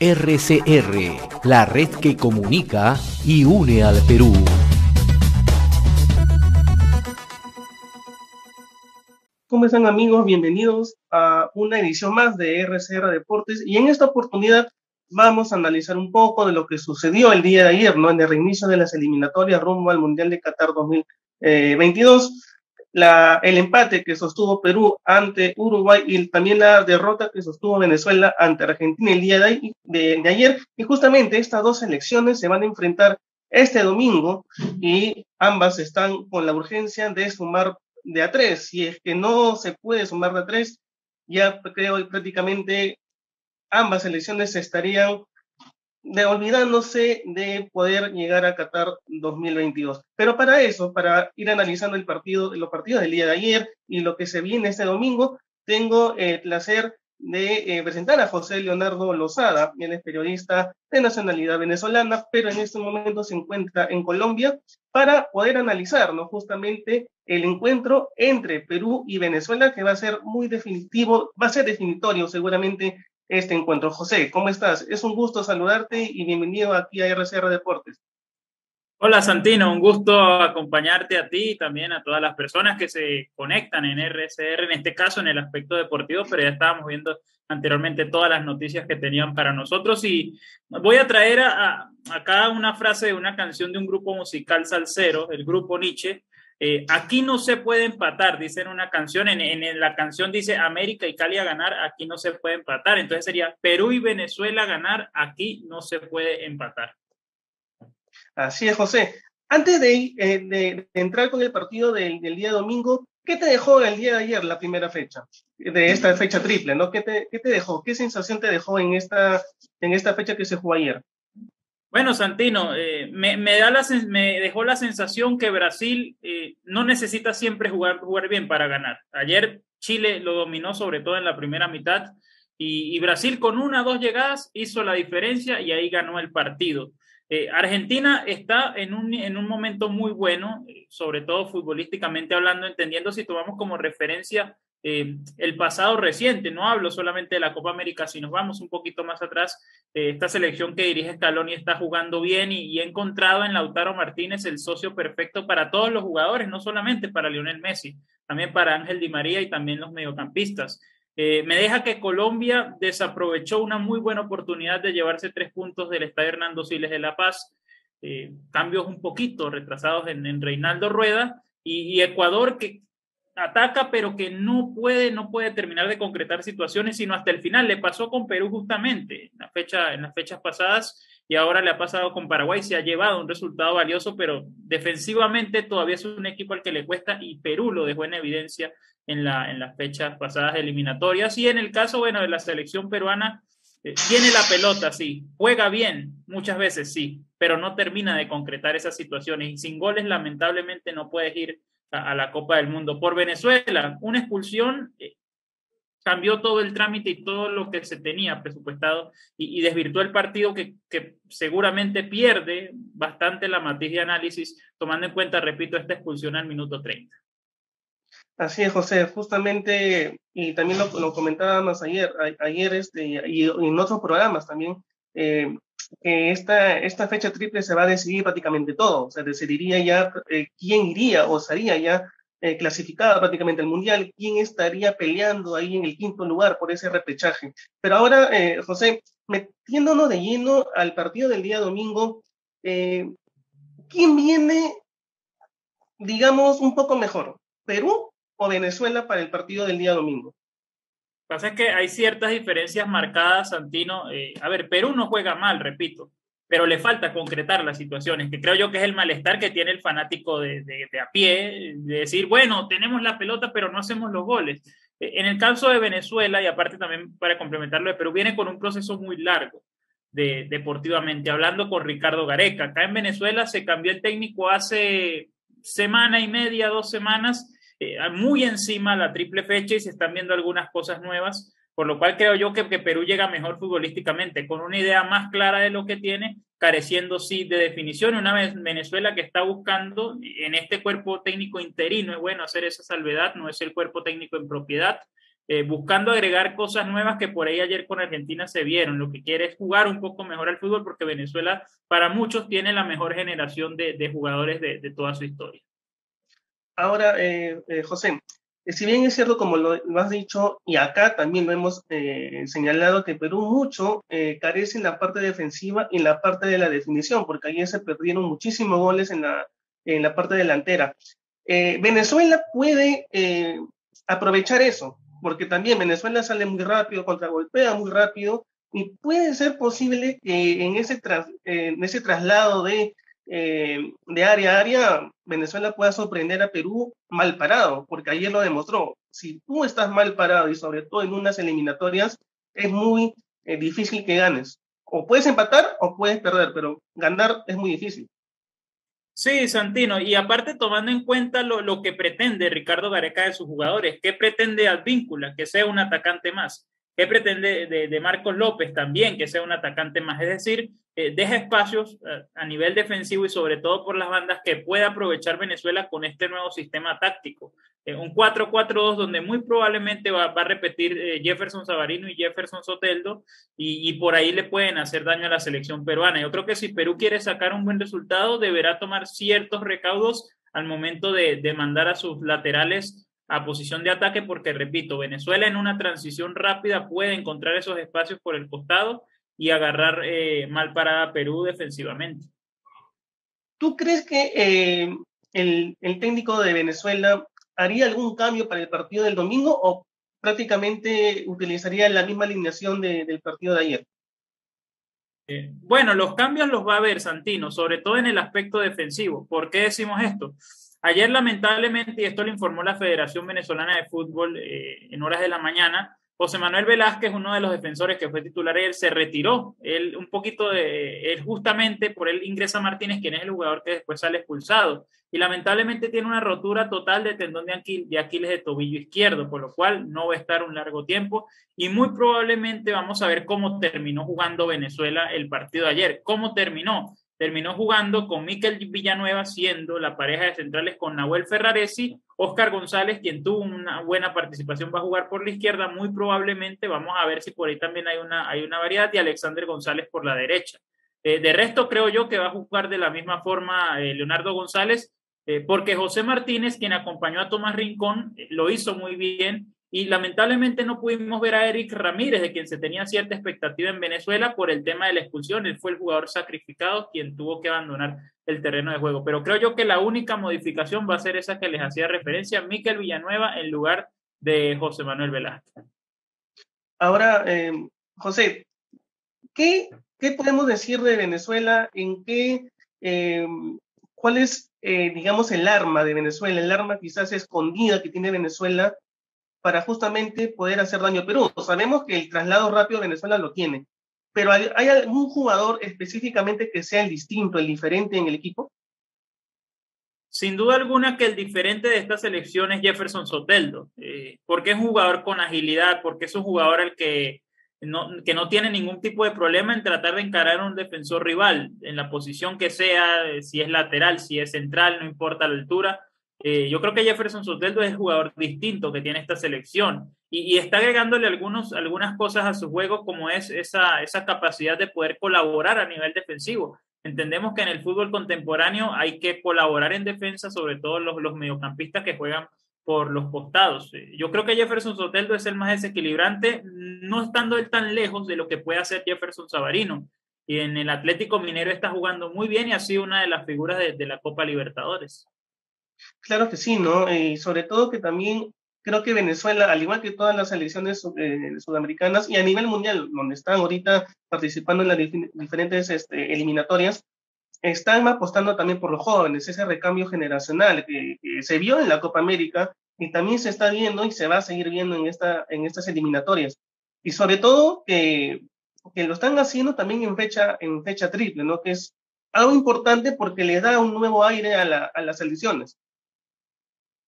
RCR, la red que comunica y une al Perú. ¿Cómo están amigos? Bienvenidos a una edición más de RCR Deportes y en esta oportunidad vamos a analizar un poco de lo que sucedió el día de ayer, ¿no? En el reinicio de las eliminatorias rumbo al Mundial de Qatar 2022 el empate que sostuvo Perú ante Uruguay y también la derrota que sostuvo Venezuela ante Argentina el día de, de, ayer. Y justamente estas dos selecciones se van a enfrentar este domingo y ambas están con la urgencia de sumar de a tres. Si es que no se puede sumar de a tres, ya creo que prácticamente ambas selecciones estarían de olvidándose de poder llegar a Qatar 2022. Pero para eso, para ir analizando el partido, los partidos del día de ayer y lo que se viene este domingo, tengo el placer de eh, presentar a José Leonardo Lozada, él es periodista de nacionalidad venezolana, pero en este momento se encuentra en Colombia para poder analizar ¿no? justamente el encuentro entre Perú y Venezuela, que va a ser muy definitivo, va a ser definitorio seguramente este encuentro. José, ¿cómo estás? Es un gusto saludarte y bienvenido aquí a RCR Deportes. Hola Santino, un gusto acompañarte a ti y también a todas las personas que se conectan en RCR, en este caso en el aspecto deportivo, pero ya estábamos viendo anteriormente todas las noticias que tenían para nosotros y voy a traer a, acá una frase de una canción de un grupo musical salsero, el grupo Nietzsche, eh, aquí no se puede empatar, dice en una canción, en, la canción dice América y Cali a ganar, aquí no se puede empatar. Entonces sería Perú y Venezuela ganar, aquí no se puede empatar. Así es, José. Antes de, eh, entrar con el partido del, día domingo, ¿qué te dejó el día de ayer, la primera fecha, de esta fecha triple? ¿no? ¿Qué, te, te dejó? ¿Qué sensación te dejó en esta, en esta fecha que se jugó ayer? Bueno, Santino, eh, me, da la, me dejó la sensación que Brasil eh, no necesita siempre jugar, jugar bien para ganar. Ayer Chile lo dominó sobre todo en la primera mitad y, Brasil con una o dos llegadas hizo la diferencia y ahí ganó el partido. Eh, Argentina está en un, en un momento muy bueno, sobre todo futbolísticamente hablando, entendiendo si tomamos como referencia eh, el pasado reciente. No hablo solamente de la Copa América, si nos vamos un poquito más atrás, eh, esta selección que dirige Scaloni está jugando bien y, y, encontrado en Lautaro Martínez el socio perfecto para todos los jugadores, no solamente para Lionel Messi, también para Ángel Di María y también los mediocampistas. Eh, me deja que Colombia desaprovechó una muy buena oportunidad de llevarse tres puntos del Estadio Hernando Siles de La Paz. cambios un poquito retrasados en, Reinaldo Rueda y Ecuador que ataca, pero que no puede, no puede terminar de concretar situaciones, sino hasta el final. Le pasó con Perú justamente en, en las fechas pasadas y ahora le ha pasado con Paraguay. Se ha llevado un resultado valioso, pero defensivamente todavía es un equipo al que le cuesta y Perú lo dejó en evidencia en, la, en las fechas pasadas eliminatorias. Y en el caso, bueno, de la selección peruana, eh, tiene la pelota, sí, juega bien, muchas veces sí, pero no termina de concretar esas situaciones y sin goles lamentablemente no puedes ir a, la Copa del Mundo. Por Venezuela, una expulsión eh, cambió todo el trámite y todo lo que se tenía presupuestado y, desvirtuó el partido que, seguramente pierde bastante la matiz de análisis, tomando en cuenta, repito, esta expulsión al minuto 30. Así es, José, justamente, y también lo, lo comentábamos ayer, ayer este, y en otros programas también, eh, que esta, esta fecha triple se va a decidir prácticamente todo. Se decidiría ya eh, quién iría o sería ya eh, clasificado prácticamente al Mundial, quién estaría peleando ahí en el quinto lugar por ese repechaje. Pero ahora, eh, José, metiéndonos de lleno al partido del día domingo, ¿quién viene, digamos, un poco mejor? ¿Perú o Venezuela para el partido del día domingo? Pasa es que hay ciertas diferencias marcadas, Santino. Eh, a ver, Perú no juega mal, repito, pero le falta concretar las situaciones, que creo yo que es el malestar que tiene el fanático de, de, a pie, de decir, bueno, tenemos la pelota, pero no hacemos los goles. Eh, en el caso de Venezuela, y aparte también para complementarlo de Perú, viene con un proceso muy largo de, deportivamente, hablando con Ricardo Gareca. Acá en Venezuela se cambió el técnico hace semana y media, dos semanas, eh, muy encima la triple fecha y se están viendo algunas cosas nuevas, por lo cual creo yo que, que, Perú llega mejor futbolísticamente, con una idea más clara de lo que tiene, careciendo sí de definición. Una vez Venezuela que está buscando en este cuerpo técnico interino, es bueno hacer esa salvedad, no es el cuerpo técnico en propiedad. eh, buscando agregar cosas nuevas que por ahí ayer con Argentina se vieron. Lo que quiere es jugar un poco mejor al fútbol porque Venezuela para muchos tiene la mejor generación de, jugadores de, toda su historia. Ahora, eh, eh, José, si bien es cierto, como lo, has dicho, y acá también lo hemos señalado, que Perú mucho carece en la parte defensiva y en la parte de la definición, porque ayer se perdieron muchísimos goles en la, en la parte delantera. Venezuela puede aprovechar eso, porque también Venezuela sale muy rápido, contragolpea muy rápido, y puede ser posible que en ese, en ese traslado de, eh, de área a área, Venezuela pueda sorprender a Perú mal parado, porque ayer lo demostró. Si tú estás mal parado y sobre todo en unas eliminatorias, es muy eh, difícil que ganes. O puedes empatar o puedes perder, pero ganar es muy difícil. Sí, Santino, y aparte tomando en cuenta lo, lo, que pretende Ricardo Gareca de sus jugadores, ¿qué pretende Advíncula? Que sea un atacante más. ¿Qué pretende de, Marcos López también? Que sea un atacante más. Es decir, eh, deja espacios eh, a nivel defensivo y sobre todo por las bandas que pueda aprovechar Venezuela con este nuevo sistema táctico. Eh, un 4-4-2 donde muy probablemente va, a repetir Jefferson Savarino y Jefferson Soteldo y, y, por ahí le pueden hacer daño a la selección peruana. Yo creo que si Perú quiere sacar un buen resultado deberá tomar ciertos recaudos al momento de, de mandar a sus laterales a posición de ataque porque, repito, Venezuela en una transición rápida puede encontrar esos espacios por el costado y agarrar eh, mal parada Perú defensivamente. ¿Tú crees que eh, el, técnico de Venezuela haría algún cambio para el partido del domingo o prácticamente utilizaría la misma alineación del partido de ayer? Eh, bueno, los cambios los va a ver Santino, sobre todo en el aspecto defensivo. ¿Por qué decimos esto? Ayer, lamentablemente, y esto lo informó la Federación Venezolana de Fútbol eh, en horas de la mañana, José Manuel Velázquez, uno de los defensores que fue titular él se retiró. Él, un poquito de, él justamente por él ingresa Martínez, quien es el jugador que después sale expulsado. Y lamentablemente tiene una rotura total de tendón de, de Aquiles de tobillo izquierdo, por lo cual no va a estar un largo tiempo. Y muy probablemente vamos a ver cómo terminó jugando Venezuela el partido de ayer. ¿Cómo terminó? Terminó jugando con Miquel Villanueva siendo la pareja de centrales con Nahuel Ferraresi, Oscar González, quien tuvo una buena participación, va a jugar por la izquierda, muy probablemente, vamos a ver si por ahí también hay una, hay una variedad, y Alexander González por la derecha. Eh, de resto, creo yo que va a jugar de la misma forma eh, Leonardo González, eh, porque José Martínez, quien acompañó a Tomás Rincón, lo hizo muy bien y lamentablemente no pudimos ver a Eric Ramírez, de quien se tenía cierta expectativa en Venezuela por el tema de la expulsión. Él fue el jugador sacrificado quien tuvo que abandonar el terreno de juego. Pero creo yo que la única modificación va a ser esa que les hacía referencia, Miquel Villanueva en lugar de José Manuel Velázquez. Ahora, eh, José, ¿qué, ¿qué, podemos decir de Venezuela? ¿En qué, eh, cuál es, eh, digamos, el arma de Venezuela? El arma quizás escondida que tiene Venezuela para justamente poder hacer daño a Perú. Sabemos que el traslado rápido Venezuela lo tiene, pero ¿hay, algún jugador específicamente que sea el distinto, el diferente en el equipo? Sin duda alguna que el diferente de esta selección es Jefferson Soteldo, eh, porque es un jugador con agilidad, porque es un jugador al que no, que no tiene ningún tipo de problema en tratar de encarar a un defensor rival, en la posición que sea, si es lateral, si es central, no importa la altura, eh, yo creo que Jefferson Soteldo es el jugador distinto que tiene esta selección y, está agregándole algunos, algunas cosas a su juego como es esa, esa capacidad de poder colaborar a nivel defensivo. Entendemos que en el fútbol contemporáneo hay que colaborar en defensa, sobre todo los, los mediocampistas que juegan por los costados. Eh, yo creo que Jefferson Soteldo es el más desequilibrante, no estando él tan lejos de lo que puede hacer Jefferson Savarino. Y en el Atlético Minero está jugando muy bien y ha sido una de las figuras de la Copa Libertadores. Claro que sí, ¿no? Y sobre todo que también creo que Venezuela, al igual que todas las selecciones eh, sudamericanas y a nivel mundial, donde están ahorita participando en las diferentes este, eliminatorias, están apostando también por los jóvenes, ese recambio generacional que, se vio en la Copa América y también se está viendo y se va a seguir viendo en, esta, en estas eliminatorias. Y sobre todo que, que lo están haciendo también en fecha, en fecha triple, ¿no? Que es algo importante porque le da un nuevo aire a, a las selecciones.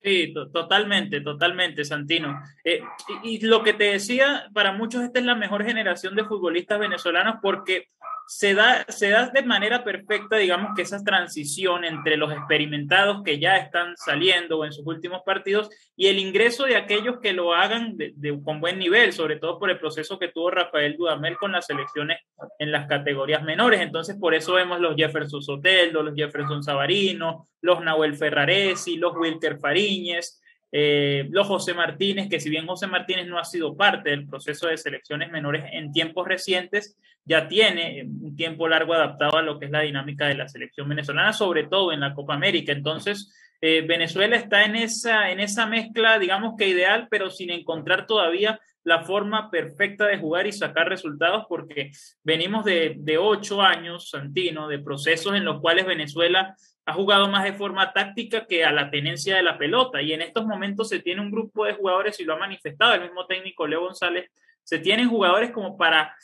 Sí, totalmente, totalmente, Santino. Eh, y, lo que te decía, para muchos esta es la mejor generación de futbolistas venezolanos porque se da, se da de manera perfecta, digamos, que esa transición entre los experimentados que ya están saliendo en sus últimos partidos y el ingreso de aquellos que lo hagan de, con buen nivel, sobre todo por el proceso que tuvo Rafael Dudamel con las selecciones en las categorías menores. Entonces, por eso vemos los Jefferson Soteldo, los Jefferson Savarino, los Nahuel Ferraresi, los Wilker Fariñez, eh, los José Martínez, que si bien José Martínez no ha sido parte del proceso de selecciones menores en tiempos recientes, ya tiene un tiempo largo adaptado a lo que es la dinámica de la selección venezolana, sobre todo en la Copa América. Entonces, eh, Venezuela está en esa, en esa mezcla, digamos que ideal, pero sin encontrar todavía la forma perfecta de jugar y sacar resultados, porque venimos de, de ocho años, Santino, de procesos en los cuales Venezuela ha jugado más de forma táctica que a la tenencia de la pelota. Y en estos momentos se tiene un grupo de jugadores, y lo ha manifestado el mismo técnico Leo González, se tienen jugadores como para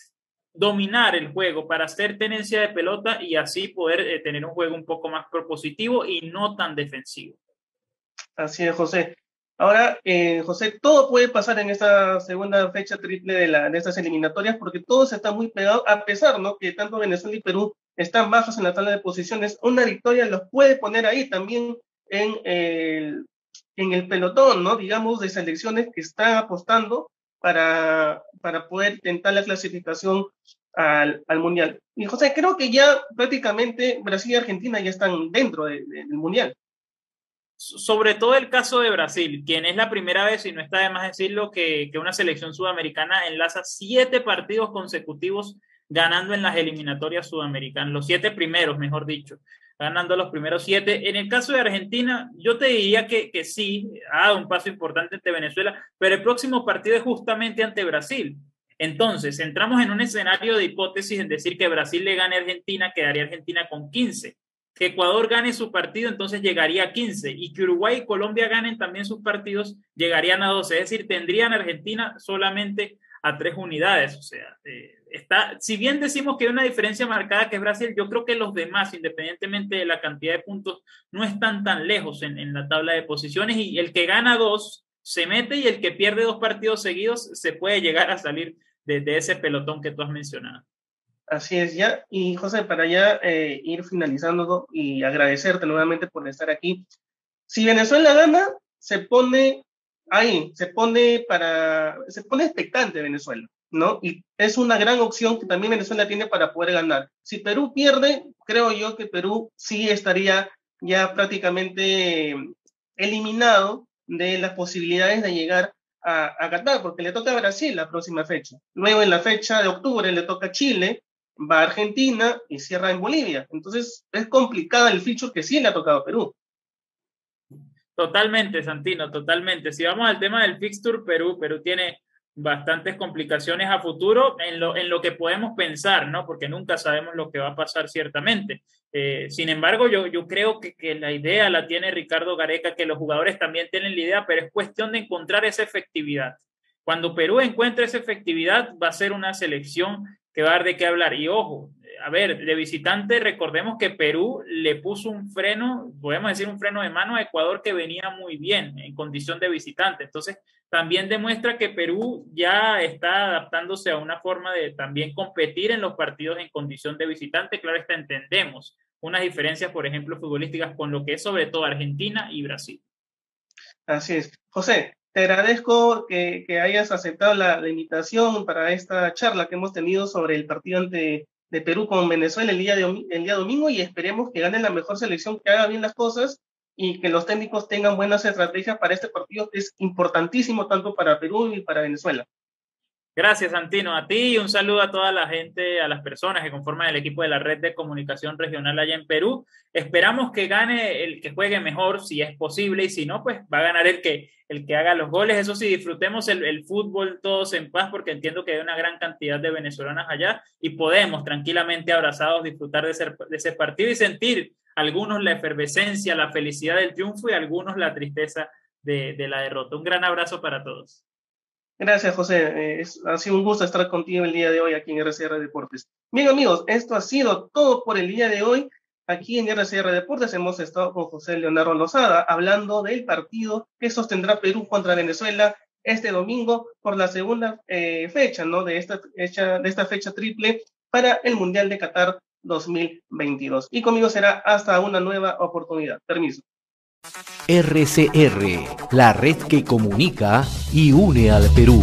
dominar el juego, para hacer tenencia de pelota y así poder eh, tener un juego un poco más propositivo y no tan defensivo. Así es, José. Ahora, eh, José, todo puede pasar en esta segunda fecha triple de, estas eliminatorias porque todo se está muy pegado, a pesar ¿no? que tanto Venezuela y Perú están bajos en la tabla de posiciones, una victoria los puede poner ahí también en el, en el pelotón, ¿no? Digamos, de selecciones que están apostando para, para poder tentar la clasificación al, al, Mundial. Y José, creo que ya prácticamente Brasil y Argentina ya están dentro del Mundial. Sobre todo el caso de Brasil, quien es la primera vez, y no está de más decirlo, que, que una selección sudamericana enlaza siete partidos consecutivos ganando en las eliminatorias sudamericanas, los siete primeros, mejor dicho, ganando los primeros siete. En el caso de Argentina, yo te diría que, que sí, ha dado un paso importante ante Venezuela, pero el próximo partido es justamente ante Brasil. Entonces, entramos en un escenario de hipótesis en decir que Brasil le gane a Argentina, quedaría Argentina con 15. Que Ecuador gane su partido, entonces llegaría a 15. Y que Uruguay y Colombia ganen también sus partidos, llegarían a 12. Es decir, tendrían Argentina solamente a tres unidades. O sea, eh, está, si bien decimos que hay una diferencia marcada que es Brasil, yo creo que los demás, independientemente de la cantidad de puntos, no están tan lejos en, en la tabla de posiciones y el que gana dos se mete y el que pierde dos partidos seguidos se puede llegar a salir de, de ese pelotón que tú has mencionado. Así es, ya. Y José, para ya eh, ir finalizando y agradecerte nuevamente por estar aquí. Si Venezuela gana, se pone ahí, se pone para, se pone expectante Venezuela, ¿no? Y es una gran opción que también Venezuela tiene para poder ganar. Si Perú pierde, creo yo que Perú sí estaría ya prácticamente eliminado de las posibilidades de llegar a, Qatar, porque le toca a Brasil la próxima fecha. Luego en la fecha de octubre le toca a Chile, va a Argentina y cierra en Bolivia. Entonces es complicado el ficho que sí le ha tocado a Perú. Totalmente, Santino, totalmente. Si vamos al tema del fixture Perú, Perú tiene bastantes complicaciones a futuro en lo, en lo que podemos pensar, ¿no? Porque nunca sabemos lo que va a pasar ciertamente. Eh, sin embargo, yo, yo creo que, que, la idea la tiene Ricardo Gareca, que los jugadores también tienen la idea, pero es cuestión de encontrar esa efectividad. Cuando Perú encuentre esa efectividad, va a ser una selección que va a dar de qué hablar. Y ojo, a ver, de visitante, recordemos que Perú le puso un freno, podemos decir un freno de mano a Ecuador que venía muy bien en condición de visitante. Entonces, también demuestra que Perú ya está adaptándose a una forma de también competir en los partidos en condición de visitante. Claro está, entendemos unas diferencias, por ejemplo, futbolísticas con lo que es sobre todo Argentina y Brasil. Así es. José, te agradezco que, que hayas aceptado la, la, invitación para esta charla que hemos tenido sobre el partido ante de Perú con Venezuela el día, de, el día domingo y esperemos que gane la mejor selección, que haga bien las cosas y que los técnicos tengan buenas estrategias para este partido que es importantísimo tanto para Perú y para Venezuela. Gracias, Santino. A ti y un saludo a toda la gente, a las personas que conforman el equipo de la red de comunicación regional allá en Perú. Esperamos que gane el que juegue mejor, si es posible, y si no, pues va a ganar el que, el que haga los goles. Eso sí, disfrutemos el, el fútbol todos en paz, porque entiendo que hay una gran cantidad de venezolanas allá y podemos tranquilamente abrazados disfrutar de ese, de ese partido y sentir algunos la efervescencia, la felicidad del triunfo y algunos la tristeza de, de la derrota. Un gran abrazo para todos. Gracias, José. Eh, es, ha sido un gusto estar contigo el día de hoy aquí en RCR Deportes. Bien, amigos, esto ha sido todo por el día de hoy. Aquí en RCR Deportes hemos estado con José Leonardo Lozada hablando del partido que sostendrá Perú contra Venezuela este domingo por la segunda eh, fecha, ¿no? De esta, fecha, de esta fecha triple para el Mundial de Qatar 2022. Y conmigo será hasta una nueva oportunidad. Permiso. RCR, la red que comunica y une al Perú.